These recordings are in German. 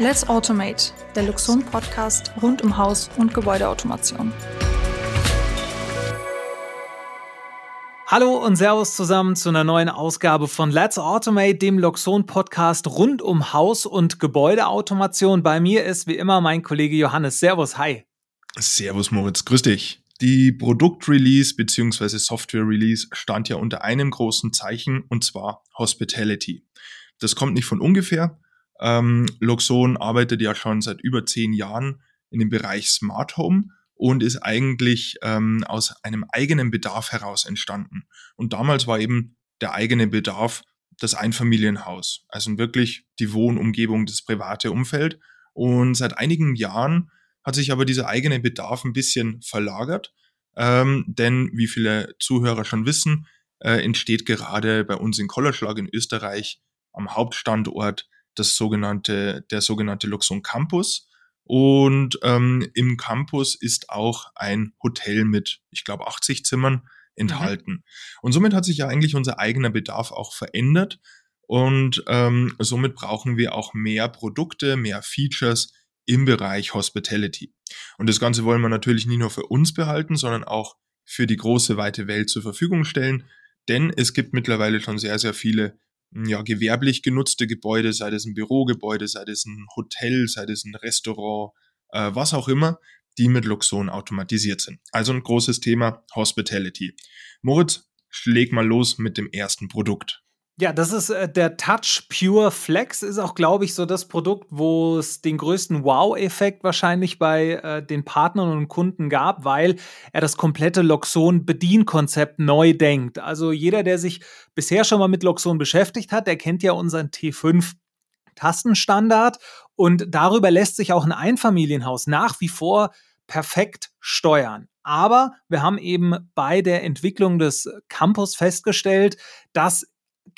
Let's Automate, der Luxon Podcast rund um Haus- und Gebäudeautomation. Hallo und Servus zusammen zu einer neuen Ausgabe von Let's Automate, dem Luxon Podcast rund um Haus- und Gebäudeautomation. Bei mir ist wie immer mein Kollege Johannes. Servus, hi. Servus Moritz, grüß dich. Die Produktrelease bzw. Software-Release stand ja unter einem großen Zeichen und zwar Hospitality. Das kommt nicht von ungefähr. Ähm, Luxon arbeitet ja schon seit über zehn Jahren in dem Bereich Smart Home und ist eigentlich ähm, aus einem eigenen Bedarf heraus entstanden. Und damals war eben der eigene Bedarf das Einfamilienhaus, also wirklich die Wohnumgebung, das private Umfeld. Und seit einigen Jahren hat sich aber dieser eigene Bedarf ein bisschen verlagert, ähm, denn wie viele Zuhörer schon wissen, äh, entsteht gerade bei uns in Kollerschlag in Österreich am Hauptstandort das sogenannte, der sogenannte Luxon Campus. Und ähm, im Campus ist auch ein Hotel mit, ich glaube, 80 Zimmern enthalten. Mhm. Und somit hat sich ja eigentlich unser eigener Bedarf auch verändert. Und ähm, somit brauchen wir auch mehr Produkte, mehr Features im Bereich Hospitality. Und das Ganze wollen wir natürlich nicht nur für uns behalten, sondern auch für die große, weite Welt zur Verfügung stellen. Denn es gibt mittlerweile schon sehr, sehr viele ja, gewerblich genutzte Gebäude, sei es ein Bürogebäude, sei es ein Hotel, sei es ein Restaurant, äh, was auch immer, die mit Luxon automatisiert sind. Also ein großes Thema Hospitality. Moritz, schläg mal los mit dem ersten Produkt. Ja, das ist äh, der Touch Pure Flex, ist auch, glaube ich, so das Produkt, wo es den größten Wow-Effekt wahrscheinlich bei äh, den Partnern und Kunden gab, weil er das komplette Loxon-Bedienkonzept neu denkt. Also jeder, der sich bisher schon mal mit Loxon beschäftigt hat, der kennt ja unseren T5 Tastenstandard und darüber lässt sich auch ein Einfamilienhaus nach wie vor perfekt steuern. Aber wir haben eben bei der Entwicklung des Campus festgestellt, dass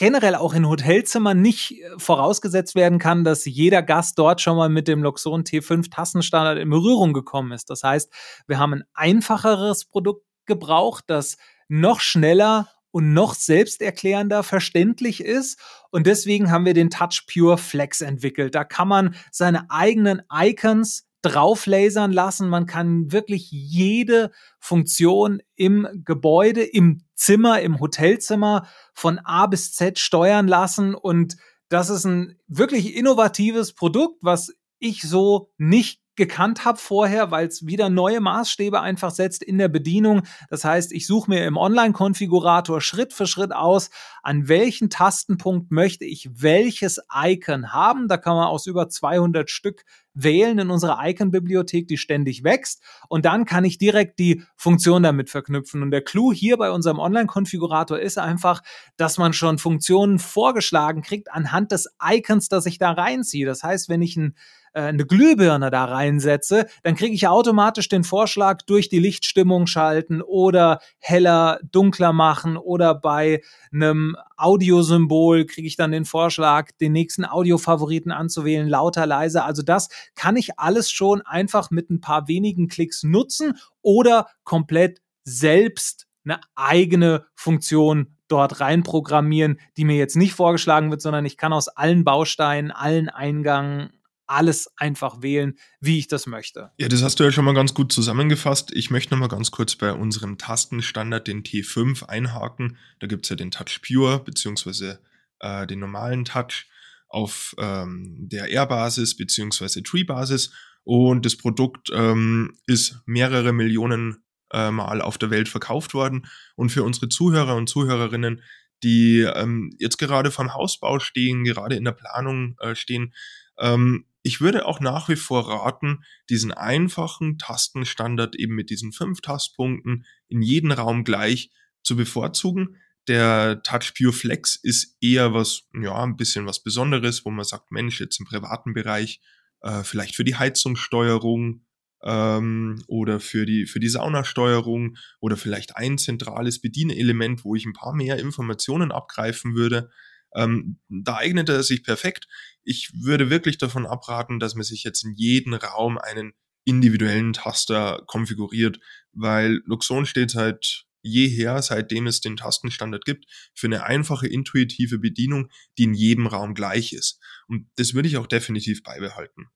generell auch in Hotelzimmern nicht äh, vorausgesetzt werden kann, dass jeder Gast dort schon mal mit dem Luxon T5 Tassenstandard in Berührung gekommen ist. Das heißt, wir haben ein einfacheres Produkt gebraucht, das noch schneller und noch selbsterklärender verständlich ist. Und deswegen haben wir den Touch Pure Flex entwickelt. Da kann man seine eigenen Icons drauflasern lassen. Man kann wirklich jede Funktion im Gebäude, im Zimmer, im Hotelzimmer von A bis Z steuern lassen. Und das ist ein wirklich innovatives Produkt, was ich so nicht gekannt habe vorher, weil es wieder neue Maßstäbe einfach setzt in der Bedienung. Das heißt, ich suche mir im Online-Konfigurator Schritt für Schritt aus, an welchen Tastenpunkt möchte ich welches Icon haben. Da kann man aus über 200 Stück wählen in unserer Icon-Bibliothek, die ständig wächst. Und dann kann ich direkt die Funktion damit verknüpfen. Und der Clou hier bei unserem Online-Konfigurator ist einfach, dass man schon Funktionen vorgeschlagen kriegt anhand des Icons, das ich da reinziehe. Das heißt, wenn ich ein äh, eine Glühbirne da reinsetze, dann kriege ich automatisch den Vorschlag durch die Lichtstimmung schalten oder heller, dunkler machen oder bei einem Audiosymbol kriege ich dann den Vorschlag, den nächsten Audiofavoriten anzuwählen, lauter, leiser. Also das kann ich alles schon einfach mit ein paar wenigen Klicks nutzen oder komplett selbst eine eigene Funktion dort reinprogrammieren, die mir jetzt nicht vorgeschlagen wird, sondern ich kann aus allen Bausteinen, allen Eingängen alles einfach wählen, wie ich das möchte. Ja, das hast du ja schon mal ganz gut zusammengefasst. Ich möchte noch mal ganz kurz bei unserem Tastenstandard, den T5, einhaken. Da gibt es ja den Touch Pure beziehungsweise äh, den normalen Touch auf ähm, der Air-Basis beziehungsweise Tree-Basis. Und das Produkt ähm, ist mehrere Millionen äh, Mal auf der Welt verkauft worden. Und für unsere Zuhörer und Zuhörerinnen, die ähm, jetzt gerade vom Hausbau stehen, gerade in der Planung äh, stehen, ähm, ich würde auch nach wie vor raten, diesen einfachen Tastenstandard eben mit diesen fünf Tastpunkten in jedem Raum gleich zu bevorzugen. Der Touch Pure Flex ist eher was, ja, ein bisschen was Besonderes, wo man sagt, Mensch, jetzt im privaten Bereich, äh, vielleicht für die Heizungssteuerung ähm, oder für die, für die Saunasteuerung oder vielleicht ein zentrales Bedienelement, wo ich ein paar mehr Informationen abgreifen würde. Ähm, da eignet er sich perfekt. Ich würde wirklich davon abraten, dass man sich jetzt in jeden Raum einen individuellen Taster konfiguriert, weil Luxon steht seit jeher, seitdem es den Tastenstandard gibt, für eine einfache, intuitive Bedienung, die in jedem Raum gleich ist. Und das würde ich auch definitiv beibehalten.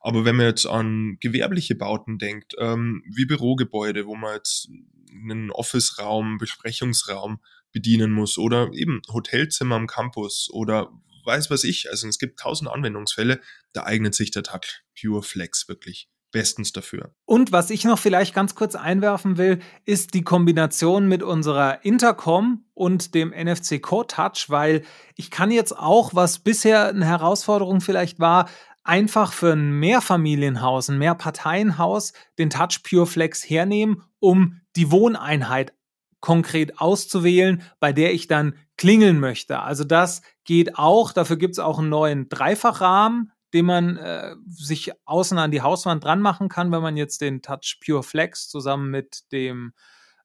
Aber wenn man jetzt an gewerbliche Bauten denkt, ähm, wie Bürogebäude, wo man jetzt einen Office-Raum, Besprechungsraum bedienen muss oder eben Hotelzimmer am Campus oder weiß was ich. Also es gibt tausend Anwendungsfälle, da eignet sich der Touch Pure Flex wirklich bestens dafür. Und was ich noch vielleicht ganz kurz einwerfen will, ist die Kombination mit unserer Intercom und dem NFC Code Touch, weil ich kann jetzt auch, was bisher eine Herausforderung vielleicht war, einfach für ein Mehrfamilienhaus, ein Mehrparteienhaus den Touch Pure Flex hernehmen, um die Wohneinheit konkret auszuwählen, bei der ich dann klingeln möchte. Also das geht auch. Dafür gibt es auch einen neuen Dreifachrahmen, den man äh, sich außen an die Hauswand dran machen kann, wenn man jetzt den Touch Pure Flex zusammen mit dem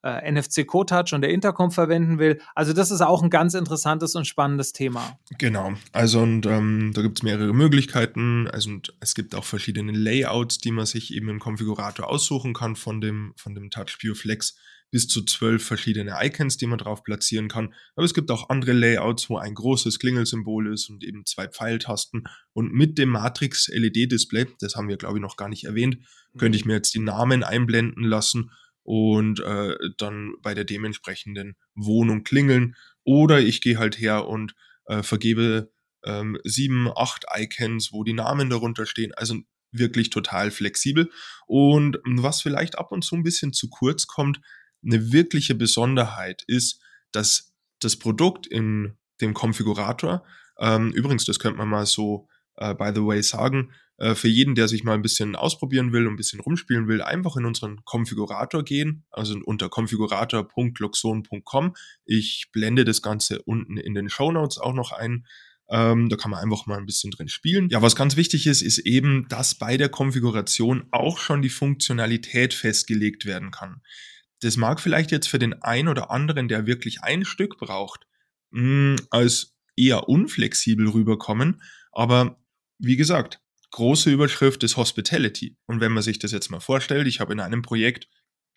äh, NFC Code Touch und der Intercom verwenden will. Also das ist auch ein ganz interessantes und spannendes Thema. Genau. Also und ähm, da gibt es mehrere Möglichkeiten. Also und es gibt auch verschiedene Layouts, die man sich eben im Konfigurator aussuchen kann von dem, von dem Touch Pure Flex bis zu zwölf verschiedene Icons, die man drauf platzieren kann. Aber es gibt auch andere Layouts, wo ein großes Klingelsymbol ist und eben zwei Pfeiltasten. Und mit dem Matrix LED-Display, das haben wir glaube ich noch gar nicht erwähnt, mhm. könnte ich mir jetzt die Namen einblenden lassen und äh, dann bei der dementsprechenden Wohnung klingeln. Oder ich gehe halt her und äh, vergebe ähm, sieben, acht Icons, wo die Namen darunter stehen. Also wirklich total flexibel. Und was vielleicht ab und zu ein bisschen zu kurz kommt, eine wirkliche Besonderheit ist, dass das Produkt in dem Konfigurator, ähm, übrigens, das könnte man mal so äh, by the way sagen, äh, für jeden, der sich mal ein bisschen ausprobieren will und ein bisschen rumspielen will, einfach in unseren Konfigurator gehen, also unter konfigurator.luxon.com. Ich blende das Ganze unten in den Show Notes auch noch ein. Ähm, da kann man einfach mal ein bisschen drin spielen. Ja, was ganz wichtig ist, ist eben, dass bei der Konfiguration auch schon die Funktionalität festgelegt werden kann. Das mag vielleicht jetzt für den einen oder anderen, der wirklich ein Stück braucht, mh, hm, als eher unflexibel rüberkommen. Aber wie gesagt, große Überschrift ist Hospitality. Und wenn man sich das jetzt mal vorstellt, ich habe in einem Projekt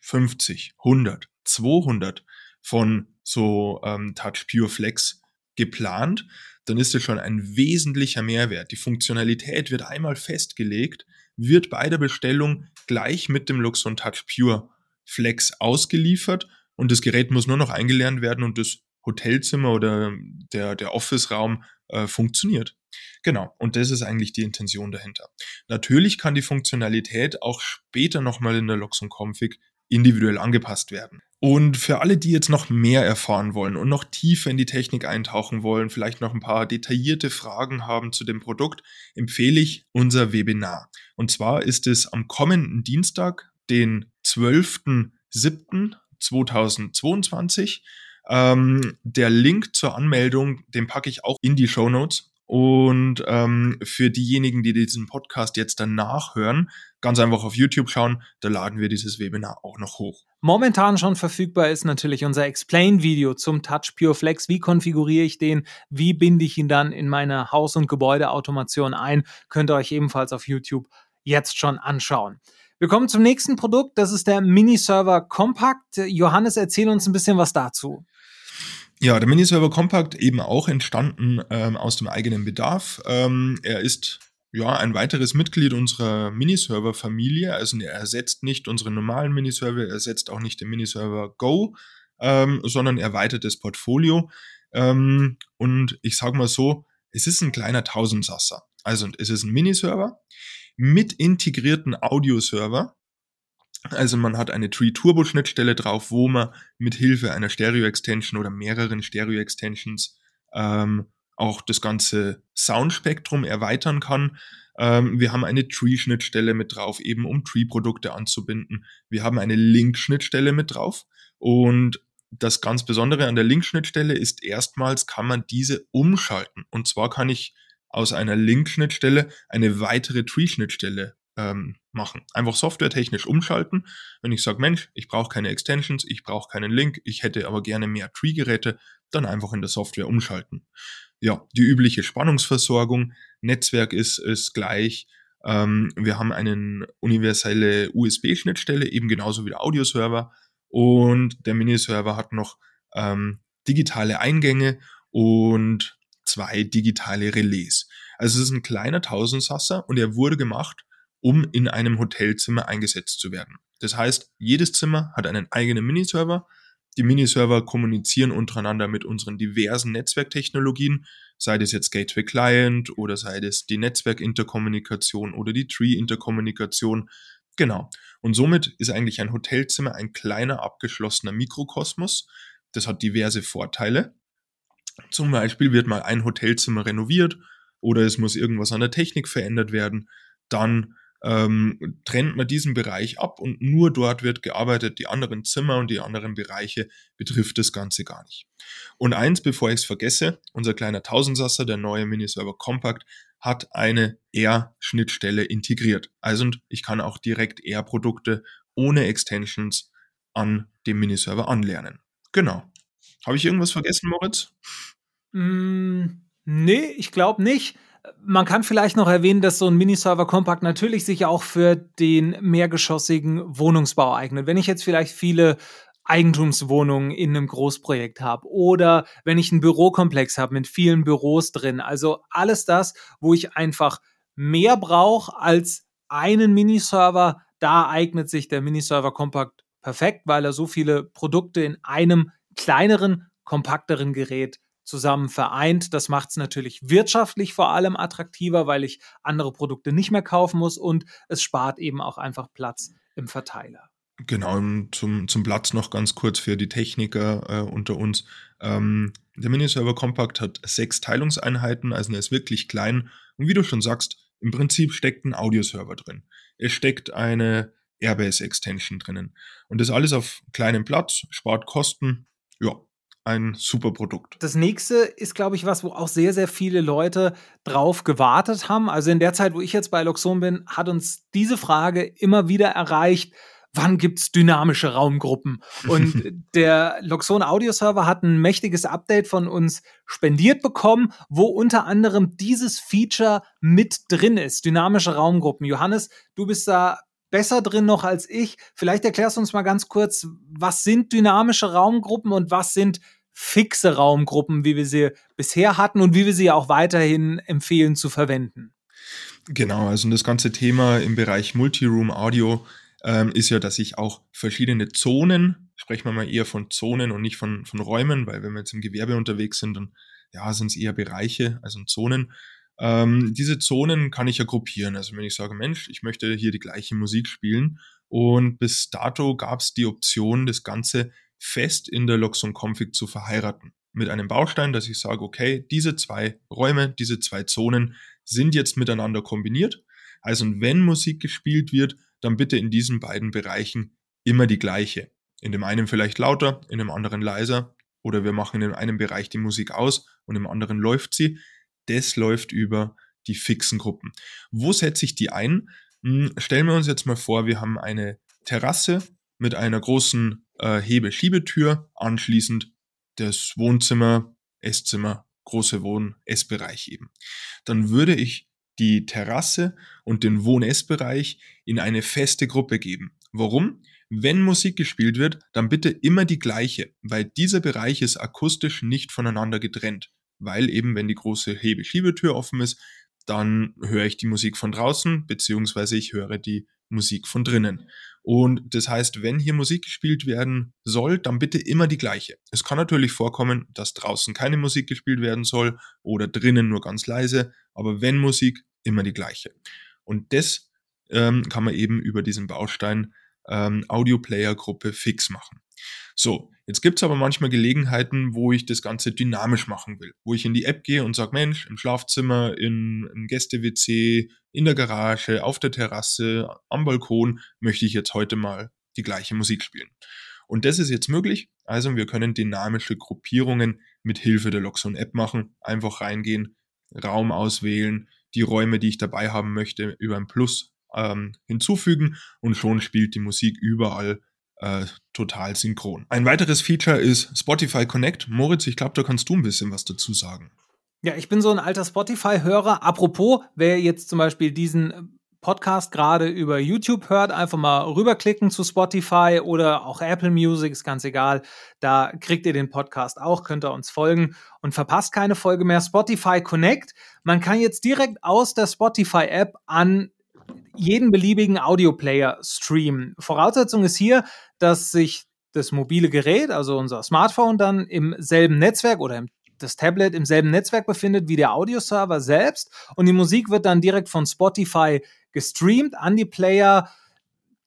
50, 100, 200 von so ähm, Touch Pure Flex geplant, dann ist das schon ein wesentlicher Mehrwert. Die Funktionalität wird einmal festgelegt, wird bei der Bestellung gleich mit dem Luxon Touch Pure Flex ausgeliefert und das Gerät muss nur noch eingelernt werden und das Hotelzimmer oder der, der Office-Raum äh, funktioniert. Genau, und das ist eigentlich die Intention dahinter. Natürlich kann die Funktionalität auch später nochmal in der Loxon Config individuell angepasst werden. Und für alle, die jetzt noch mehr erfahren wollen und noch tiefer in die Technik eintauchen wollen, vielleicht noch ein paar detaillierte Fragen haben zu dem Produkt, empfehle ich unser Webinar. Und zwar ist es am kommenden Dienstag, den 12.07.2022. Ähm, der Link zur Anmeldung, den packe ich auch in die Show Notes. Und ähm, für diejenigen, die diesen Podcast jetzt danach hören, ganz einfach auf YouTube schauen, da laden wir dieses Webinar auch noch hoch. Momentan schon verfügbar ist natürlich unser Explain-Video zum Touch Pure Flex. Wie konfiguriere ich den? Wie binde ich ihn dann in meine Haus- und Gebäudeautomation ein? Könnt ihr euch ebenfalls auf YouTube jetzt schon anschauen. Wir kommen zum nächsten Produkt. Das ist der Mini-Server Compact. Johannes, erzähl uns ein bisschen was dazu. Ja, der Miniserver Compact eben auch entstanden ähm, aus dem eigenen Bedarf. Ähm, er ist ja ein weiteres Mitglied unserer Miniserver-Familie. Also er ersetzt nicht unseren normalen Miniserver, er ersetzt auch nicht den Miniserver Go, ähm, sondern erweitert das Portfolio. Ähm, und ich sage mal so, es ist ein kleiner Tausendsasser. Also es ist ein Miniserver mit integrierten Audioserver also man hat eine Tree Turbo Schnittstelle drauf, wo man mit Hilfe einer Stereo Extension oder mehreren Stereo Extensions ähm, auch das ganze Soundspektrum erweitern kann. Ähm, wir haben eine Tree-Schnittstelle mit drauf, eben um Tree-Produkte anzubinden. Wir haben eine Link-Schnittstelle mit drauf. Und das ganz Besondere an der Link-Schnittstelle ist erstmals kann man diese umschalten. Und zwar kann ich aus einer Link-Schnittstelle eine weitere Tree-Schnittstelle ähm, machen. Einfach softwaretechnisch umschalten. Wenn ich sage, Mensch, ich brauche keine Extensions, ich brauche keinen Link, ich hätte aber gerne mehr Tree-Geräte, dann einfach in der Software umschalten. Ja, die übliche Spannungsversorgung, Netzwerk ist, ist gleich. Ähm, wir haben eine universelle USB-Schnittstelle, eben genauso wie der Audioserver. und der Miniserver hat noch ähm, digitale Eingänge und zwei digitale Relais. Also es ist ein kleiner Tausendsasser und er wurde gemacht, um in einem Hotelzimmer eingesetzt zu werden. Das heißt, jedes Zimmer hat einen eigenen Miniserver. Die Miniserver kommunizieren untereinander mit unseren diversen Netzwerktechnologien, sei das jetzt Gateway Client oder sei das die Netzwerkinterkommunikation oder die Tree-Interkommunikation. Genau. Und somit ist eigentlich ein Hotelzimmer ein kleiner abgeschlossener Mikrokosmos. Das hat diverse Vorteile. Zum Beispiel wird mal ein Hotelzimmer renoviert oder es muss irgendwas an der Technik verändert werden. Dann ähm, trennt man diesen Bereich ab und nur dort wird gearbeitet. Die anderen Zimmer und die anderen Bereiche betrifft das Ganze gar nicht. Und eins, bevor ich es vergesse, unser kleiner Tausendsasser, der neue Miniserver Compact, hat eine R-Schnittstelle integriert. Also ich kann auch direkt R-Produkte ohne Extensions an dem Miniserver anlernen. Genau. Habe ich irgendwas vergessen, Moritz? Mm, nee, ich glaube nicht. Man kann vielleicht noch erwähnen, dass so ein Miniserver Compact natürlich sich auch für den mehrgeschossigen Wohnungsbau eignet. Wenn ich jetzt vielleicht viele Eigentumswohnungen in einem Großprojekt habe oder wenn ich einen Bürokomplex habe mit vielen Büros drin, also alles das, wo ich einfach mehr brauche als einen Miniserver, da eignet sich der Miniserver Compact perfekt, weil er so viele Produkte in einem kleineren, kompakteren Gerät zusammen vereint. Das macht es natürlich wirtschaftlich vor allem attraktiver, weil ich andere Produkte nicht mehr kaufen muss und es spart eben auch einfach Platz im Verteiler. Genau, zum, zum Platz noch ganz kurz für die Techniker äh, unter uns. Ähm, der Miniserver Compact hat sechs Teilungseinheiten, also er ist wirklich klein. Und wie du schon sagst, im Prinzip steckt ein Audioserver drin. Es steckt eine Airbase Extension drinnen. Und das alles auf kleinem Platz, spart Kosten. Ja, ein super Produkt. Das nächste ist, glaube ich, was, wo auch sehr, sehr viele Leute drauf gewartet haben. Also in der Zeit, wo ich jetzt bei Luxon bin, hat uns diese Frage immer wieder erreicht. Wann gibt es dynamische Raumgruppen? Und der Luxon Audio Server hat ein mächtiges Update von uns spendiert bekommen, wo unter anderem dieses Feature mit drin ist. Dynamische Raumgruppen. Johannes, du bist da besser drin noch als ich. Vielleicht erklärst du uns mal ganz kurz, was sind dynamische Raumgruppen und was sind fixe Raumgruppen, wie wir sie bisher hatten und wie wir sie auch weiterhin empfehlen zu verwenden. Genau, also das ganze Thema im Bereich Multiroom Audio ähm, ist ja, dass ich auch verschiedene Zonen, sprechen wir mal eher von Zonen und nicht von, von Räumen, weil wenn wir jetzt im Gewerbe unterwegs sind, dann ja, sind es eher Bereiche, also Zonen. Ähm, diese Zonen kann ich ja gruppieren. Also wenn ich sage, Mensch, ich möchte hier die gleiche Musik spielen und bis dato gab es die Option, das Ganze fest in der Loxon Config zu verheiraten. Mit einem Baustein, dass ich sage, okay, diese zwei Räume, diese zwei Zonen sind jetzt miteinander kombiniert. Also wenn Musik gespielt wird, dann bitte in diesen beiden Bereichen immer die gleiche. In dem einen vielleicht lauter, in dem anderen leiser. Oder wir machen in einem Bereich die Musik aus und im anderen läuft sie. Das läuft über die fixen Gruppen. Wo setze ich die ein? Hm, stellen wir uns jetzt mal vor, wir haben eine Terrasse mit einer großen äh, Hebeschiebetür, anschließend das Wohnzimmer, Esszimmer, große Wohn-Essbereich eben. Dann würde ich die Terrasse und den Wohn-Essbereich in eine feste Gruppe geben. Warum? Wenn Musik gespielt wird, dann bitte immer die gleiche, weil dieser Bereich ist akustisch nicht voneinander getrennt. Weil eben, wenn die große Hebeschiebetür offen ist, dann höre ich die Musik von draußen, beziehungsweise ich höre die Musik von drinnen. Und das heißt, wenn hier Musik gespielt werden soll, dann bitte immer die gleiche. Es kann natürlich vorkommen, dass draußen keine Musik gespielt werden soll oder drinnen nur ganz leise, aber wenn Musik, immer die gleiche. Und das ähm, kann man eben über diesen Baustein ähm, Audio-Player-Gruppe fix machen. So, jetzt gibt es aber manchmal Gelegenheiten, wo ich das Ganze dynamisch machen will, wo ich in die App gehe und sage, Mensch, im Schlafzimmer, in, im Gäste-WC, in der Garage, auf der Terrasse, am Balkon möchte ich jetzt heute mal die gleiche Musik spielen. Und das ist jetzt möglich. Also wir können dynamische Gruppierungen mit Hilfe der Loxon App machen. Einfach reingehen, Raum auswählen, die Räume, die ich dabei haben möchte, über ein Plus ähm, hinzufügen und schon spielt die Musik überall äh, total synchron. Ein weiteres Feature ist Spotify Connect. Moritz, ich glaube, da kannst du ein bisschen was dazu sagen. Ja, ich bin so ein alter Spotify-Hörer. Apropos, wer jetzt zum Beispiel diesen Podcast gerade über YouTube hört, einfach mal rüberklicken zu Spotify oder auch Apple Music, ist ganz egal. Da kriegt ihr den Podcast auch, könnt ihr uns folgen und verpasst keine Folge mehr. Spotify Connect. Man kann jetzt direkt aus der Spotify-App an jeden beliebigen Audioplayer streamen. Voraussetzung ist hier, dass sich das mobile Gerät, also unser Smartphone, dann im selben Netzwerk oder im das Tablet im selben Netzwerk befindet wie der Audioserver selbst und die Musik wird dann direkt von Spotify gestreamt an die Player.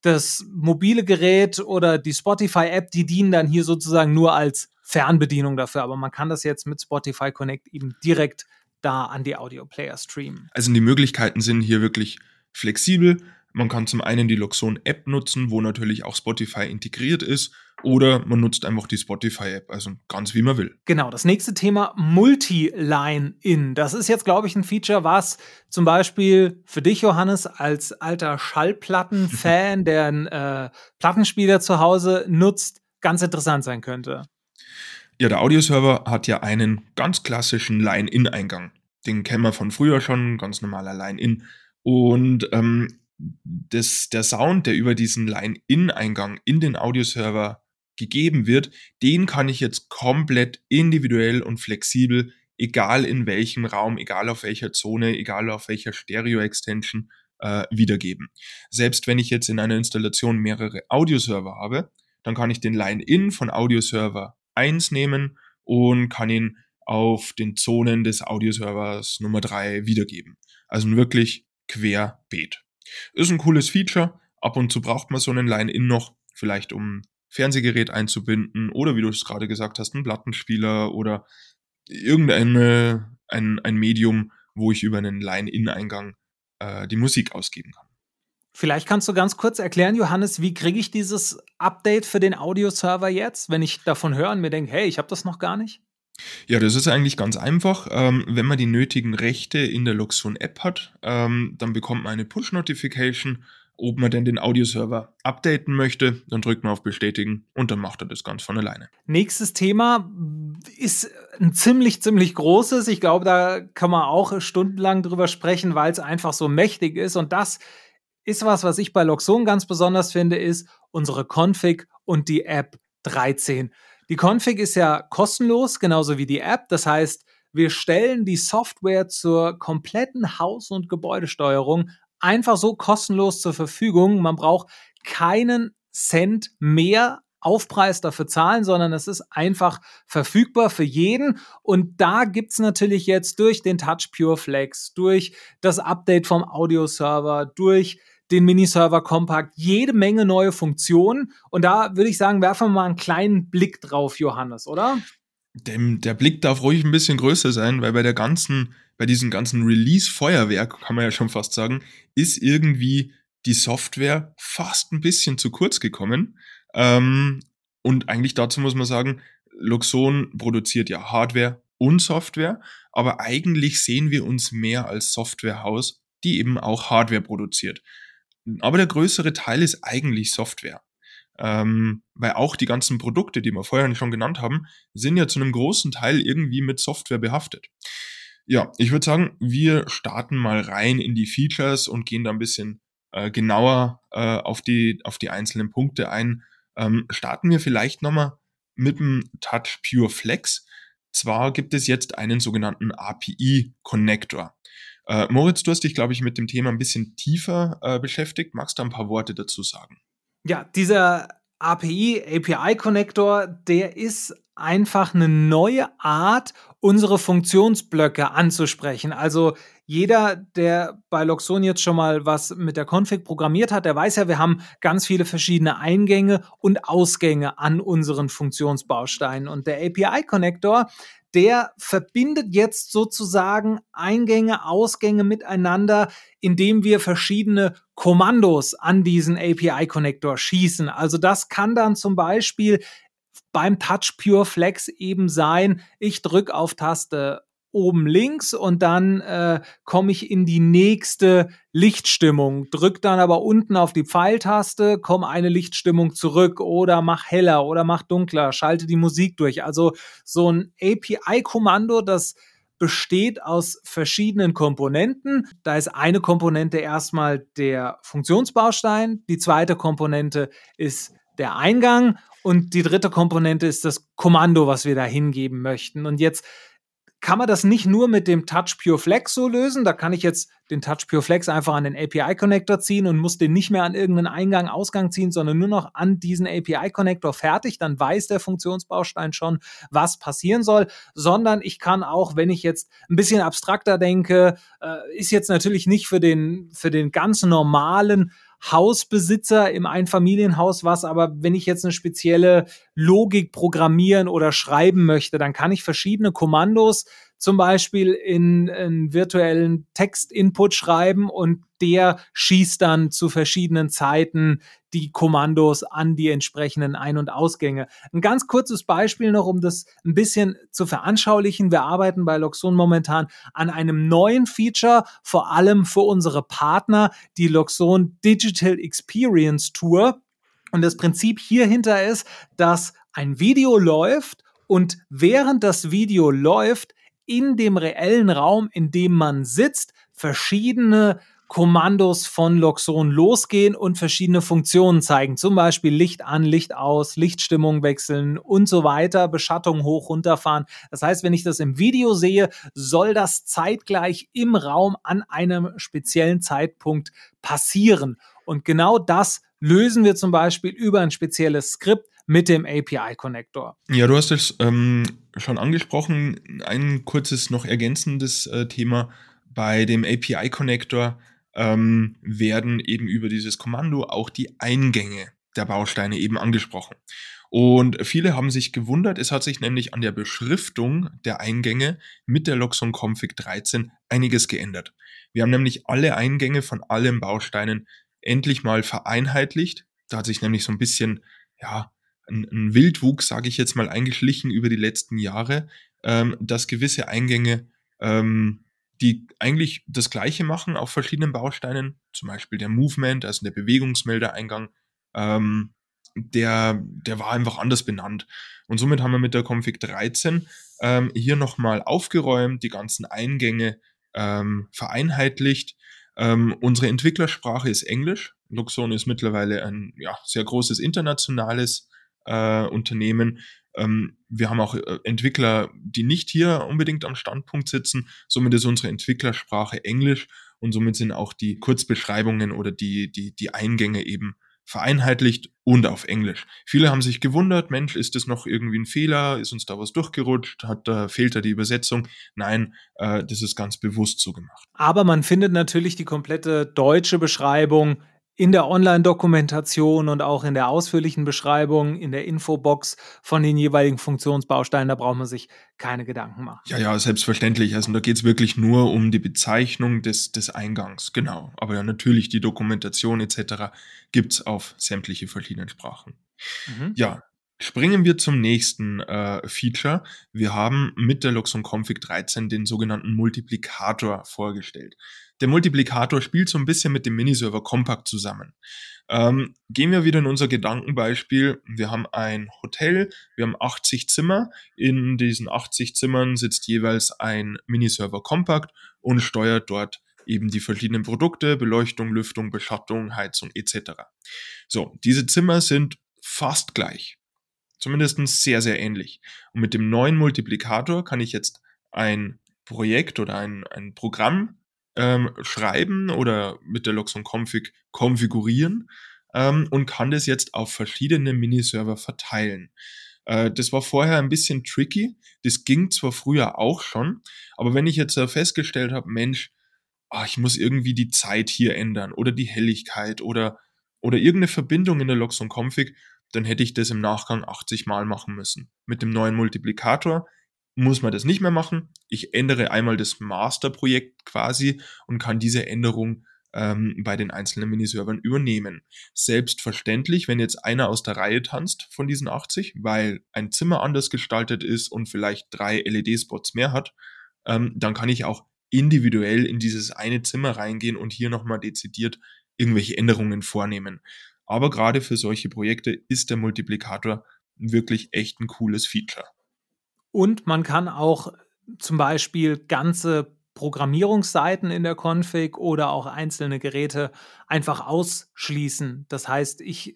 Das mobile Gerät oder die Spotify-App, die dienen dann hier sozusagen nur als Fernbedienung dafür, aber man kann das jetzt mit Spotify Connect eben direkt da an die Audio-Player streamen. Also die Möglichkeiten sind hier wirklich flexibel. Man kann zum einen die Loxon-App nutzen, wo natürlich auch Spotify integriert ist, oder man nutzt einfach die Spotify-App, also ganz wie man will. Genau, das nächste Thema Multi-Line-In. Das ist jetzt, glaube ich, ein Feature, was zum Beispiel für dich, Johannes, als alter Schallplatten-Fan, der einen äh, Plattenspieler zu Hause nutzt, ganz interessant sein könnte. Ja, der Audioserver hat ja einen ganz klassischen Line-In-Eingang. Den kennen wir von früher schon, ganz normaler Line-In. Und ähm, das, der Sound, der über diesen Line-In-Eingang in den Audioserver gegeben wird, den kann ich jetzt komplett individuell und flexibel, egal in welchem Raum, egal auf welcher Zone, egal auf welcher Stereo-Extension, äh, wiedergeben. Selbst wenn ich jetzt in einer Installation mehrere Audioserver habe, dann kann ich den Line-In von Audioserver 1 nehmen und kann ihn auf den Zonen des Audioservers Nummer 3 wiedergeben. Also wirklich querbeet. Ist ein cooles Feature. Ab und zu braucht man so einen Line-In noch, vielleicht um Fernsehgerät einzubinden oder wie du es gerade gesagt hast, einen Plattenspieler oder irgendein ein, ein Medium, wo ich über einen Line-In-Eingang äh, die Musik ausgeben kann. Vielleicht kannst du ganz kurz erklären, Johannes, wie kriege ich dieses Update für den Audioserver jetzt, wenn ich davon höre und mir denke, hey, ich habe das noch gar nicht? Ja, das ist eigentlich ganz einfach. Ähm, wenn man die nötigen Rechte in der Luxon-App hat, ähm, dann bekommt man eine Push-Notification, ob man denn den Audioserver updaten möchte. Dann drückt man auf Bestätigen und dann macht er das ganz von alleine. Nächstes Thema ist ein ziemlich, ziemlich großes. Ich glaube, da kann man auch stundenlang drüber sprechen, weil es einfach so mächtig ist. Und das ist was, was ich bei Loxon ganz besonders finde, ist unsere Config und die App 13. Die Config ist ja kostenlos, genauso wie die App. Das heißt, wir stellen die Software zur kompletten Haus- und Gebäudesteuerung einfach so kostenlos zur Verfügung. Man braucht keinen Cent mehr Aufpreis dafür zahlen, sondern es ist einfach verfügbar für jeden. Und da gibt es natürlich jetzt durch den Touch Pure Flex, durch das Update vom Audio-Server, durch den Miniserver Compact jede Menge neue Funktionen. Und da würde ich sagen, werfen wir mal einen kleinen Blick drauf, Johannes, oder? Dem, der Blick darf ruhig ein bisschen größer sein, weil bei der ganzen, bei diesem ganzen Release-Feuerwerk, kann man ja schon fast sagen, ist irgendwie die Software fast ein bisschen zu kurz gekommen. Ähm, und eigentlich dazu muss man sagen, Luxon produziert ja Hardware und Software, aber eigentlich sehen wir uns mehr als Softwarehaus, die eben auch Hardware produziert. Aber der größere Teil ist eigentlich Software. Ähm, weil auch die ganzen Produkte, die wir vorher schon genannt haben, sind ja zu einem großen Teil irgendwie mit Software behaftet. Ja, ich würde sagen, wir starten mal rein in die Features und gehen da ein bisschen äh, genauer äh, auf, die, auf die einzelnen Punkte ein. Ähm, starten wir vielleicht nochmal mit dem Touch Pure Flex. Zwar gibt es jetzt einen sogenannten API-Connector. Äh, Moritz, du hast dich, glaube ich, mit dem Thema ein bisschen tiefer äh, beschäftigt. Magst du ein paar Worte dazu sagen? Ja, dieser API, API-Connector, der ist einfach eine neue Art, unsere Funktionsblöcke anzusprechen. Also jeder, der bei Loxon jetzt schon mal was mit der Config programmiert hat, der weiß ja, wir haben ganz viele verschiedene Eingänge und Ausgänge an unseren Funktionsbausteinen. Und der API-Connector, der verbindet jetzt sozusagen Eingänge, Ausgänge miteinander, indem wir verschiedene Kommandos an diesen API-Connector schießen. Also das kann dann zum Beispiel beim Touch Pure Flex eben sein, ich drücke auf Taste oben links und dann äh, komme ich in die nächste Lichtstimmung. Drück dann aber unten auf die Pfeiltaste, komm eine Lichtstimmung zurück oder mach heller oder mach dunkler, schalte die Musik durch. Also so ein API-Kommando, das besteht aus verschiedenen Komponenten. Da ist eine Komponente erstmal der Funktionsbaustein, die zweite Komponente ist der Eingang und die dritte Komponente ist das Kommando, was wir da hingeben möchten. Und jetzt kann man das nicht nur mit dem Touch Pure Flex so lösen. Da kann ich jetzt den Touch Pure Flex einfach an den API-Connector ziehen und muss den nicht mehr an irgendeinen Eingang, Ausgang ziehen, sondern nur noch an diesen API-Connector fertig. Dann weiß der Funktionsbaustein schon, was passieren soll. Sondern ich kann auch, wenn ich jetzt ein bisschen abstrakter denke, äh, ist jetzt natürlich nicht für den, für den ganz normalen Hausbesitzer im Einfamilienhaus was, aber wenn ich jetzt eine spezielle Logik programmieren oder schreiben möchte, dann kann ich verschiedene Kommandos zum Beispiel in einen virtuellen Text-Input schreiben und der schießt dann zu verschiedenen Zeiten die Kommandos an die entsprechenden Ein- und Ausgänge. Ein ganz kurzes Beispiel noch, um das ein bisschen zu veranschaulichen. Wir arbeiten bei Loxon momentan an einem neuen Feature, vor allem für unsere Partner, die Loxon Digital Experience Tour. Und das Prinzip hierhinter ist, dass ein Video läuft und während das Video läuft, in dem reellen Raum, in dem man sitzt, verschiedene Kommandos von Loxon losgehen und verschiedene Funktionen zeigen. Zum Beispiel Licht an, Licht aus, Lichtstimmung wechseln und so weiter, Beschattung hoch, runterfahren. Das heißt, wenn ich das im Video sehe, soll das zeitgleich im Raum an einem speziellen Zeitpunkt passieren. Und genau das lösen wir zum Beispiel über ein spezielles Skript mit dem API-Connector. Ja, du hast es ähm, schon angesprochen. Ein kurzes noch ergänzendes äh, Thema. Bei dem API-Connector ähm, werden eben über dieses Kommando auch die Eingänge der Bausteine eben angesprochen. Und viele haben sich gewundert, es hat sich nämlich an der Beschriftung der Eingänge mit der Loxon Config 13 einiges geändert. Wir haben nämlich alle Eingänge von allen Bausteinen endlich mal vereinheitlicht. Da hat sich nämlich so ein bisschen, ja, ein, ein Wildwuchs, sage ich jetzt mal, eingeschlichen über die letzten Jahre, ähm, dass gewisse Eingänge, ähm, die eigentlich das Gleiche machen auf verschiedenen Bausteinen, zum Beispiel der Movement, also der Bewegungsmeldereingang, ähm, der, der war einfach anders benannt. Und somit haben wir mit der Config 13 ähm, hier nochmal aufgeräumt, die ganzen Eingänge ähm, vereinheitlicht. Ähm, unsere Entwicklersprache ist Englisch. Luxon ist mittlerweile ein ja, sehr großes internationales äh, Unternehmen. Ähm, wir haben auch äh, Entwickler, die nicht hier unbedingt am Standpunkt sitzen. Somit ist unsere Entwicklersprache Englisch und somit sind auch die Kurzbeschreibungen oder die, die, die Eingänge eben vereinheitlicht und auf Englisch. Viele haben sich gewundert, Mensch, ist das noch irgendwie ein Fehler? Ist uns da was durchgerutscht? Hat da fehlt da die Übersetzung? Nein, äh, das ist ganz bewusst so gemacht. Aber man findet natürlich die komplette deutsche Beschreibung in der Online-Dokumentation und auch in der ausführlichen Beschreibung, in der Infobox von den jeweiligen Funktionsbausteinen, da braucht man sich keine Gedanken machen. Ja, ja, selbstverständlich. Also da geht es wirklich nur um die Bezeichnung des, des Eingangs, genau. Aber ja, natürlich die Dokumentation etc. gibt es auf sämtliche verschiedenen Sprachen. Mhm. Ja, Springen wir zum nächsten äh, Feature. Wir haben mit der Luxon Config 13 den sogenannten Multiplikator vorgestellt. Der Multiplikator spielt so ein bisschen mit dem Miniserver Compact zusammen. Ähm, gehen wir wieder in unser Gedankenbeispiel. Wir haben ein Hotel, wir haben 80 Zimmer. In diesen 80 Zimmern sitzt jeweils ein Miniserver Compact und steuert dort eben die verschiedenen Produkte, Beleuchtung, Lüftung, Beschattung, Heizung etc. So, diese Zimmer sind fast gleich. Zumindest sehr, sehr ähnlich. Und mit dem neuen Multiplikator kann ich jetzt ein Projekt oder ein, ein Programm ähm, schreiben oder mit der Loxon Config konfigurieren ähm, und kann das jetzt auf verschiedene Miniserver verteilen. Äh, das war vorher ein bisschen tricky. Das ging zwar früher auch schon, aber wenn ich jetzt äh, festgestellt habe, Mensch, ach, ich muss irgendwie die Zeit hier ändern oder die Helligkeit oder, oder irgendeine Verbindung in der Loxon Config, dann hätte ich das im Nachgang 80 Mal machen müssen. Mit dem neuen Multiplikator muss man das nicht mehr machen. Ich ändere einmal das Masterprojekt quasi und kann diese Änderung ähm, bei den einzelnen Miniservern übernehmen. Selbstverständlich, wenn jetzt einer aus der Reihe tanzt von diesen 80, weil ein Zimmer anders gestaltet ist und vielleicht drei LED-Spots mehr hat, ähm, dann kann ich auch individuell in dieses eine Zimmer reingehen und hier nochmal dezidiert irgendwelche Änderungen vornehmen. Aber gerade für solche Projekte ist der Multiplikator wirklich echt ein cooles Feature. Und man kann auch zum Beispiel ganze Programmierungsseiten in der Config oder auch einzelne Geräte einfach ausschließen. Das heißt, ich äh,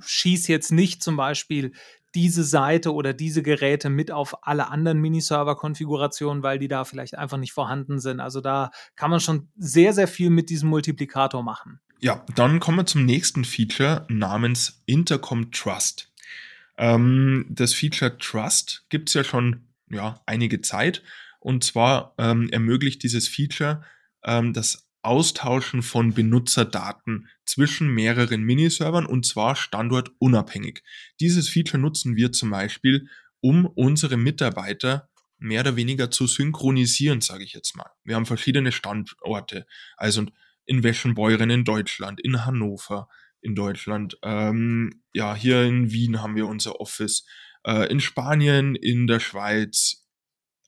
schieße jetzt nicht zum Beispiel diese Seite oder diese Geräte mit auf alle anderen Miniserver-Konfigurationen, weil die da vielleicht einfach nicht vorhanden sind. Also da kann man schon sehr, sehr viel mit diesem Multiplikator machen. Ja, dann kommen wir zum nächsten Feature namens Intercom Trust. Ähm, das Feature Trust gibt es ja schon ja, einige Zeit. Und zwar ähm, ermöglicht dieses Feature ähm, das Austauschen von Benutzerdaten zwischen mehreren Miniservern und zwar standortunabhängig. Dieses Feature nutzen wir zum Beispiel, um unsere Mitarbeiter mehr oder weniger zu synchronisieren, sage ich jetzt mal. Wir haben verschiedene Standorte, also in Weschenbeuren in Deutschland, in Hannover in Deutschland, ähm, ja, hier in Wien haben wir unser Office, äh, in Spanien, in der Schweiz,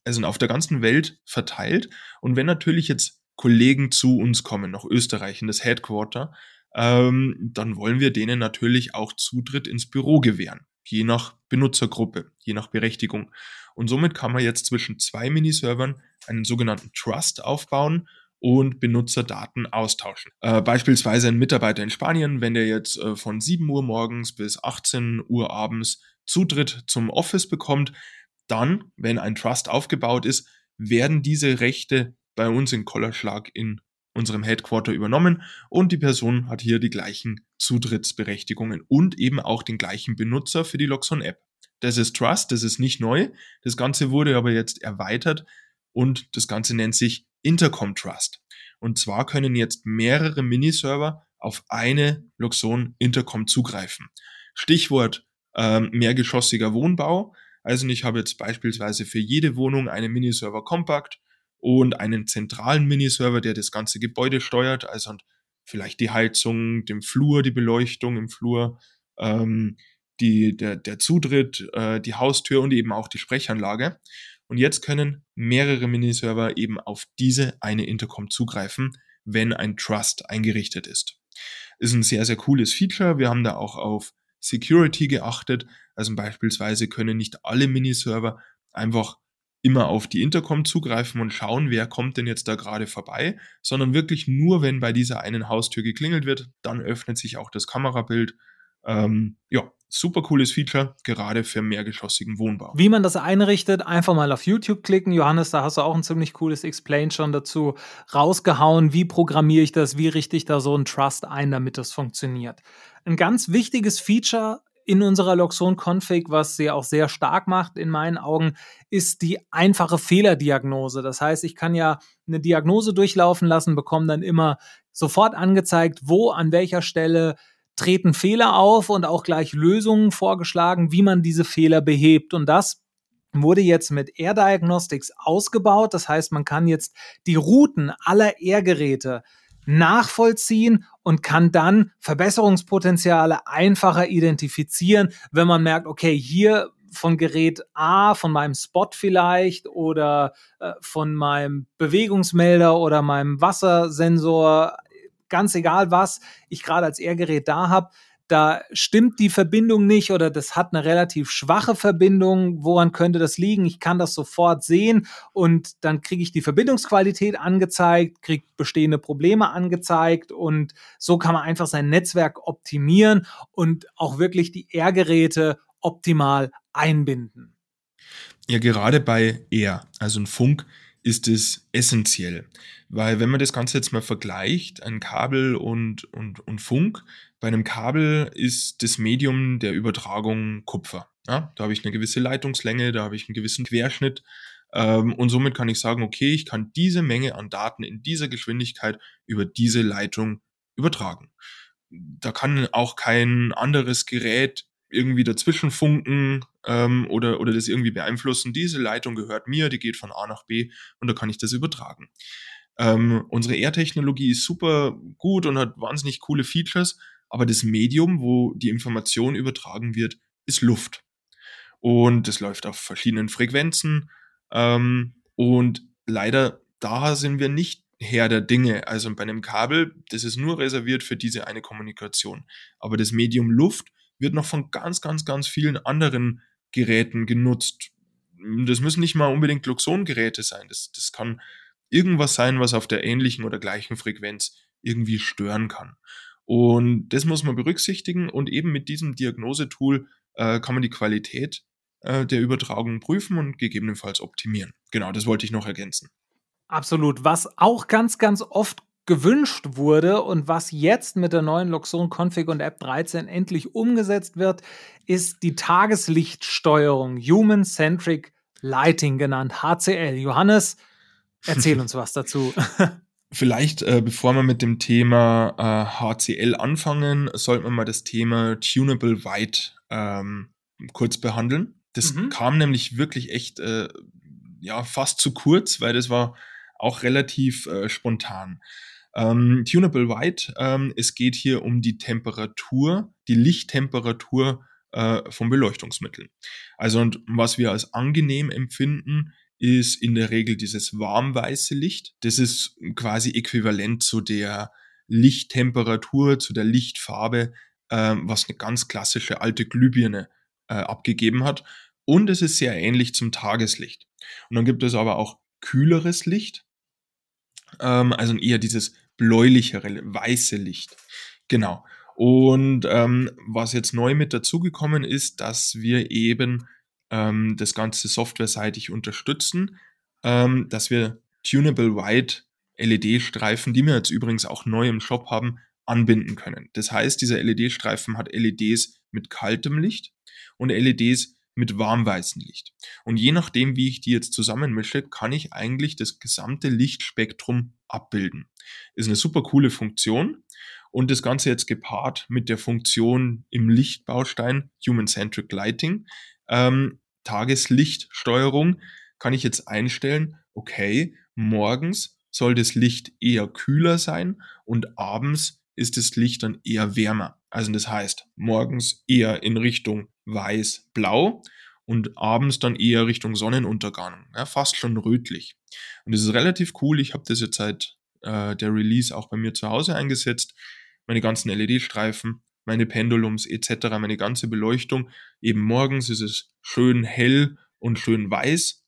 also auf der ganzen Welt verteilt. Und wenn natürlich jetzt Kollegen zu uns kommen, nach Österreich in das Headquarter, ähm, dann wollen wir denen natürlich auch Zutritt ins Büro gewähren, je nach Benutzergruppe, je nach Berechtigung. Und somit kann man jetzt zwischen zwei Miniservern einen sogenannten Trust aufbauen und Benutzerdaten austauschen. Äh, beispielsweise ein Mitarbeiter in Spanien, wenn der jetzt äh, von 7 Uhr morgens bis 18 Uhr abends Zutritt zum Office bekommt, dann, wenn ein Trust aufgebaut ist, werden diese Rechte bei uns in Kollerschlag in unserem Headquarter übernommen und die Person hat hier die gleichen Zutrittsberechtigungen und eben auch den gleichen Benutzer für die Loxon App. Das ist Trust, das ist nicht neu. Das Ganze wurde aber jetzt erweitert und das Ganze nennt sich Intercom Trust. Und zwar können jetzt mehrere Miniserver auf eine Loxon Intercom zugreifen. Stichwort ähm, mehrgeschossiger Wohnbau. Also ich habe jetzt beispielsweise für jede Wohnung einen Miniserver Compact und einen zentralen Miniserver, der das ganze Gebäude steuert, also vielleicht die Heizung, den Flur, die Beleuchtung im Flur, ähm, die, der, der Zutritt, äh, die Haustür und eben auch die Sprechanlage. Und jetzt können mehrere Miniserver eben auf diese eine Intercom zugreifen, wenn ein Trust eingerichtet ist. Ist ein sehr, sehr cooles Feature. Wir haben da auch auf Security geachtet. Also beispielsweise können nicht alle Miniserver einfach immer auf die Intercom zugreifen und schauen, wer kommt denn jetzt da gerade vorbei, sondern wirklich nur, wenn bei dieser einen Haustür geklingelt wird, dann öffnet sich auch das Kamerabild. Ähm, ja, super cooles Feature, gerade für mehrgeschossigen Wohnbau. Wie man das einrichtet, einfach mal auf YouTube klicken. Johannes, da hast du auch ein ziemlich cooles Explain schon dazu rausgehauen. Wie programmiere ich das? Wie richte ich da so einen Trust ein, damit das funktioniert? Ein ganz wichtiges Feature in unserer Loxon-Config, was sie auch sehr stark macht in meinen Augen, ist die einfache Fehlerdiagnose. Das heißt, ich kann ja eine Diagnose durchlaufen lassen, bekomme dann immer sofort angezeigt, wo an welcher Stelle treten Fehler auf und auch gleich Lösungen vorgeschlagen, wie man diese Fehler behebt. Und das wurde jetzt mit Air Diagnostics ausgebaut. Das heißt, man kann jetzt die Routen aller Air-Geräte nachvollziehen und kann dann Verbesserungspotenziale einfacher identifizieren, wenn man merkt, okay, hier von Gerät A, von meinem Spot vielleicht oder äh, von meinem Bewegungsmelder oder meinem Wassersensor, ganz egal was ich gerade als R-Gerät da habe, da stimmt die Verbindung nicht oder das hat eine relativ schwache Verbindung. Woran könnte das liegen? Ich kann das sofort sehen und dann kriege ich die Verbindungsqualität angezeigt, kriege bestehende Probleme angezeigt und so kann man einfach sein Netzwerk optimieren und auch wirklich die R-Geräte optimal einbinden. Ja, gerade bei R, also ein Funk, ist es essentiell. Weil wenn man das Ganze jetzt mal vergleicht, ein Kabel und, und, und Funk, bei einem Kabel ist das Medium der Übertragung Kupfer. Ja, da habe ich eine gewisse Leitungslänge, da habe ich einen gewissen Querschnitt. Ähm, und somit kann ich sagen, okay, ich kann diese Menge an Daten in dieser Geschwindigkeit über diese Leitung übertragen. Da kann auch kein anderes Gerät irgendwie dazwischen funken ähm, oder, oder das irgendwie beeinflussen. Diese Leitung gehört mir, die geht von A nach B und da kann ich das übertragen. Ähm, unsere R-Technologie ist super gut und hat wahnsinnig coole Features, aber das Medium, wo die Information übertragen wird, ist Luft. Und das läuft auf verschiedenen Frequenzen. Ähm, und leider da sind wir nicht Herr der Dinge. Also bei einem Kabel, das ist nur reserviert für diese eine Kommunikation. Aber das Medium Luft wird noch von ganz, ganz, ganz vielen anderen Geräten genutzt. das müssen nicht mal unbedingt Luxon-Geräte sein. Das, das kann irgendwas sein, was auf der ähnlichen oder gleichen Frequenz irgendwie stören kann. Und das muss man berücksichtigen und eben mit diesem Diagnosetool äh, kann man die Qualität äh, der Übertragung prüfen und gegebenenfalls optimieren. Genau, das wollte ich noch ergänzen. Absolut. Was auch ganz, ganz oft gewünscht wurde und was jetzt mit der neuen Luxon Config und App 13 endlich umgesetzt wird, ist die Tageslichtsteuerung, Human Centric Lighting genannt, HCL. Johannes, erzähl uns was dazu. Vielleicht, äh, bevor wir mit dem Thema äh, HCL anfangen, sollten wir mal das Thema Tunable White ähm, kurz behandeln. Das mhm. kam nämlich wirklich echt äh, ja, fast zu kurz, weil das war auch relativ äh, spontan. Ähm, Tunable White, ähm, es geht hier um die Temperatur, die Lichttemperatur äh, von Beleuchtungsmitteln. Also und was wir als angenehm empfinden, ist in der Regel dieses warmweiße Licht. Das ist quasi äquivalent zu der Lichttemperatur, zu der Lichtfarbe, äh, was eine ganz klassische alte Glühbirne äh, abgegeben hat. Und es ist sehr ähnlich zum Tageslicht. Und dann gibt es aber auch kühleres Licht, ähm, also eher dieses bläulichere, weiße Licht. Genau. Und ähm, was jetzt neu mit dazugekommen ist, dass wir eben ähm, das Ganze softwareseitig unterstützen, ähm, dass wir Tunable White LED-Streifen, die wir jetzt übrigens auch neu im Shop haben, anbinden können. Das heißt, dieser LED-Streifen hat LEDs mit kaltem Licht und LEDs mit warmweißem Licht. Und je nachdem, wie ich die jetzt zusammenmische, kann ich eigentlich das gesamte Lichtspektrum abbilden. Ist eine super coole Funktion und das Ganze jetzt gepaart mit der Funktion im Lichtbaustein Human-Centric Lighting, ähm, Tageslichtsteuerung, kann ich jetzt einstellen, okay, morgens soll das Licht eher kühler sein und abends ist das Licht dann eher wärmer. Also das heißt, morgens eher in Richtung weiß-blau und abends dann eher Richtung Sonnenuntergang, ja, fast schon rötlich. Und das ist relativ cool. Ich habe das jetzt seit äh, der Release auch bei mir zu Hause eingesetzt. Meine ganzen LED-Streifen, meine Pendulums etc., meine ganze Beleuchtung. Eben morgens ist es schön hell und schön weiß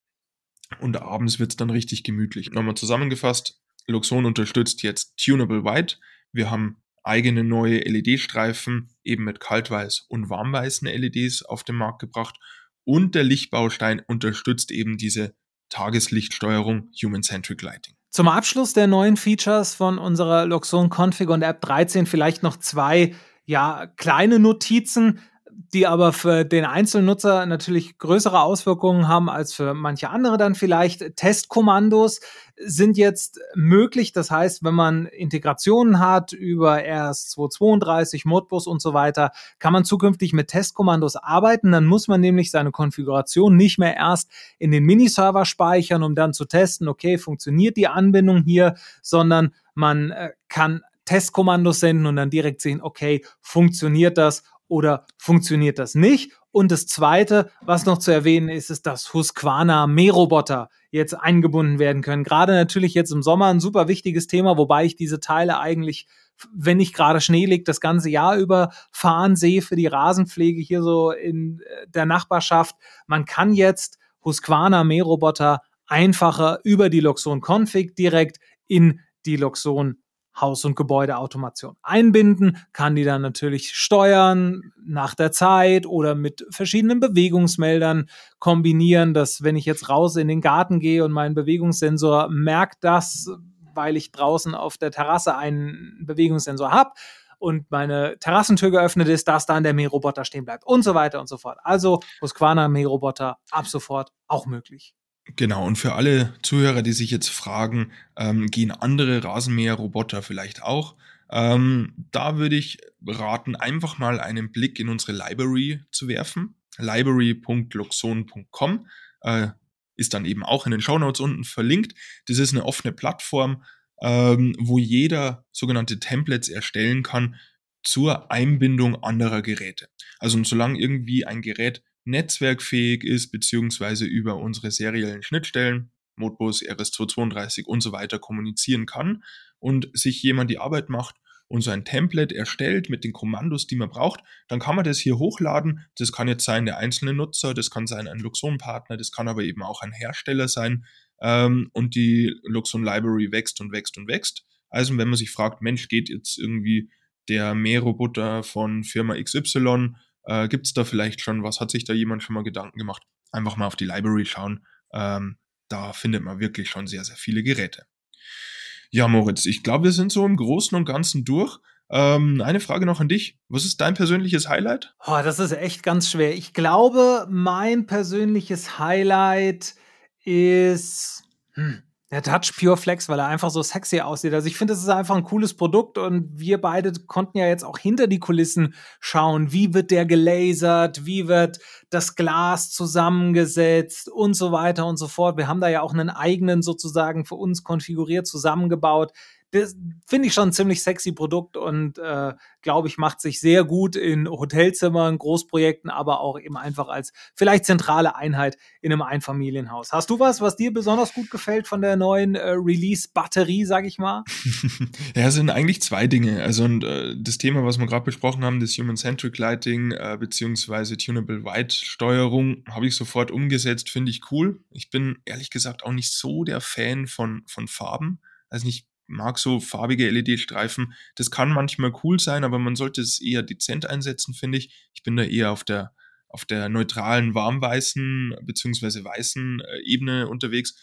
und abends wird es dann richtig gemütlich. Nochmal zusammengefasst, Luxon unterstützt jetzt Tunable White. Wir haben eigene neue LED-Streifen eben mit kaltweiß und warmweißen LEDs auf den Markt gebracht und der Lichtbaustein unterstützt eben diese Tageslichtsteuerung Human-Centric Lighting. Zum Abschluss der neuen Features von unserer Luxon Config und App 13 vielleicht noch zwei ja, kleine Notizen die aber für den Einzelnutzer natürlich größere Auswirkungen haben als für manche andere dann vielleicht. Testkommandos sind jetzt möglich. Das heißt, wenn man Integrationen hat über RS232, Modbus und so weiter, kann man zukünftig mit Testkommandos arbeiten. Dann muss man nämlich seine Konfiguration nicht mehr erst in den Miniserver speichern, um dann zu testen, okay, funktioniert die Anbindung hier, sondern man äh, kann Testkommandos senden und dann direkt sehen, okay, funktioniert das oder funktioniert das nicht? Und das Zweite, was noch zu erwähnen ist, ist, dass Husqvarna Mähroboter jetzt eingebunden werden können. Gerade natürlich jetzt im Sommer ein super wichtiges Thema, wobei ich diese Teile eigentlich, wenn nicht gerade Schnee liegt, das ganze Jahr über fahren sehe für die Rasenpflege hier so in äh, der Nachbarschaft. Man kann jetzt Husqvarna Mähroboter einfacher über die Luxon Config direkt in die Luxon Haus- und Gebäudeautomation einbinden, kann die dann natürlich steuern nach der Zeit oder mit verschiedenen Bewegungsmeldern kombinieren, dass wenn ich jetzt raus in den Garten gehe und mein Bewegungssensor merkt das, weil ich draußen auf der Terrasse einen Bewegungssensor habe, und meine Terrassentür geöffnet ist, dass dann der Mähroboter stehen bleibt und so weiter und so fort. Also Husqvarna Mähroboter ab sofort auch möglich. Genau, und für alle Zuhörer, die sich jetzt fragen, ähm, gehen andere Rasenmäherroboter vielleicht auch? Ähm, da würde ich raten, einfach mal einen Blick in unsere Library zu werfen. library.luxon.com äh, ist dann eben auch in den Shownotes unten verlinkt. Das ist eine offene Plattform, ähm, wo jeder sogenannte Templates erstellen kann zur Einbindung anderer Geräte. Also solange irgendwie ein Gerät netzwerkfähig ist, beziehungsweise über unsere seriellen Schnittstellen, Modbus, RS232 und so weiter kommunizieren kann und sich jemand die Arbeit macht, und so ein Template erstellt mit den Kommandos, die man braucht. Dann kann man das hier hochladen. Das kann jetzt sein der einzelne Nutzer, das kann sein ein Luxon-Partner, das kann aber eben auch ein Hersteller sein. Ähm, und die Luxon Library wächst und wächst und wächst. Also wenn man sich fragt, Mensch, geht jetzt irgendwie der Mähroboter von Firma XY, äh, gibt es da vielleicht schon was? Hat sich da jemand schon mal Gedanken gemacht? Einfach mal auf die Library schauen. Ähm, da findet man wirklich schon sehr, sehr viele Geräte. Ja, Moritz, ich glaube, wir sind so im Großen und Ganzen durch. Ähm, eine Frage noch an dich. Was ist dein persönliches Highlight? Oh, das ist echt ganz schwer. Ich glaube, mein persönliches Highlight ist. Hm, der Touch Pure Flex, weil er einfach so sexy aussieht. Also ich finde, das ist einfach ein cooles Produkt und wir beide konnten ja jetzt auch hinter die Kulissen schauen. Wie wird der gelasert? Wie wird das Glas zusammengesetzt und so weiter und so fort. Wir haben da ja auch einen eigenen sozusagen für uns konfiguriert zusammengebaut finde ich schon ein ziemlich sexy Produkt und äh, glaube ich, macht sich sehr gut in Hotelzimmern, Großprojekten, aber auch eben einfach als vielleicht zentrale Einheit in einem Einfamilienhaus. Hast du was, was dir besonders gut gefällt von der neuen äh, Release-Batterie, sag ich mal? ja, es sind eigentlich zwei Dinge. Also und, äh, das Thema, was wir gerade besprochen haben, das Human-Centric Lighting äh, beziehungsweise Tunable White-Steuerung, habe ich sofort umgesetzt, finde ich cool. Ich bin ehrlich gesagt auch nicht so der Fan von, von Farben. Also nicht mag so farbige LED-Streifen. Das kann manchmal cool sein, aber man sollte es eher dezent einsetzen, finde ich. Ich bin da eher auf der, auf der neutralen, warmweißen bzw. weißen äh, Ebene unterwegs.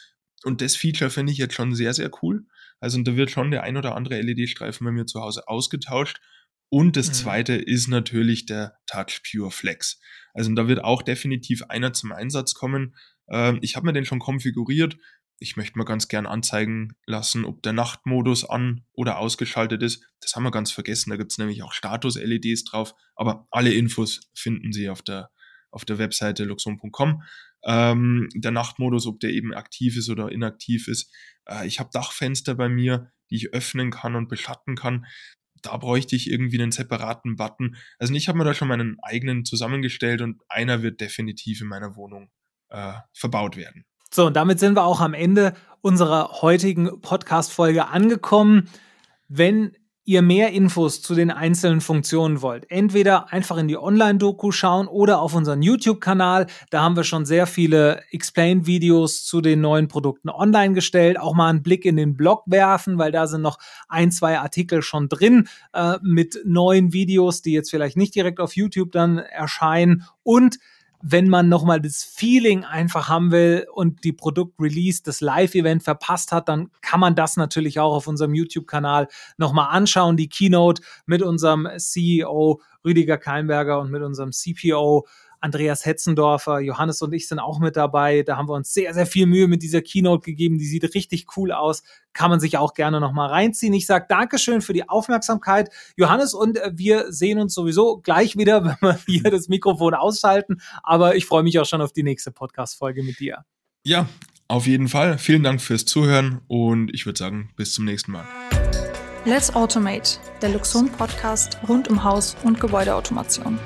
Und das Feature finde ich jetzt schon sehr, sehr cool. Also da wird schon der ein oder andere LED-Streifen bei mir zu Hause ausgetauscht. Und das mhm. zweite ist natürlich der Touch Pure Flex. Also da wird auch definitiv einer zum Einsatz kommen. Ähm, ich habe mir den schon konfiguriert ich möchte mal ganz gern anzeigen lassen, ob der Nachtmodus an oder ausgeschaltet ist. Das haben wir ganz vergessen. Da gibt es nämlich auch Status-LEDs drauf. Aber alle Infos finden Sie auf der, auf der Webseite luxon.com. Ähm, der Nachtmodus, ob der eben aktiv ist oder inaktiv ist. Äh, ich habe Dachfenster bei mir, die ich öffnen kann und beschatten kann. Da bräuchte ich irgendwie einen separaten Button. Also ich habe mir da schon meinen eigenen zusammengestellt und einer wird definitiv in meiner Wohnung äh, verbaut werden. So, und damit sind wir auch am Ende unserer heutigen Podcast-Folge angekommen. Wenn ihr mehr Infos zu den einzelnen Funktionen wollt, entweder einfach in die Online-Doku schauen oder auf unseren YouTube-Kanal. Da haben wir schon sehr viele Explain-Videos zu den neuen Produkten online gestellt. Auch mal einen Blick in den Blog werfen, weil da sind noch ein, zwei Artikel schon drin äh, mit neuen Videos, die jetzt vielleicht nicht direkt auf YouTube dann erscheinen. Und wenn man nochmal das Feeling einfach haben will und die Produktrelease, das Live-Event verpasst hat, dann kann man das natürlich auch auf unserem YouTube-Kanal nochmal anschauen. Die Keynote mit unserem CEO Rüdiger Keimberger und mit unserem CPO Andreas Hetzendorfer, Johannes und ich sind auch mit dabei. Da haben wir uns sehr, sehr viel Mühe mit dieser Keynote gegeben. Die sieht richtig cool aus. Kann man sich auch gerne nochmal reinziehen. Ich sage Dankeschön für die Aufmerksamkeit, Johannes, und äh, wir sehen uns sowieso gleich wieder, wenn wir hier das Mikrofon ausschalten. Aber ich freue mich auch schon auf die nächste Podcast-Folge mit dir. Ja, auf jeden Fall. Vielen Dank fürs Zuhören und ich würde sagen, bis zum nächsten Mal. Let's Automate, der Luxon Podcast rund um Haus- und Gebäudeautomation.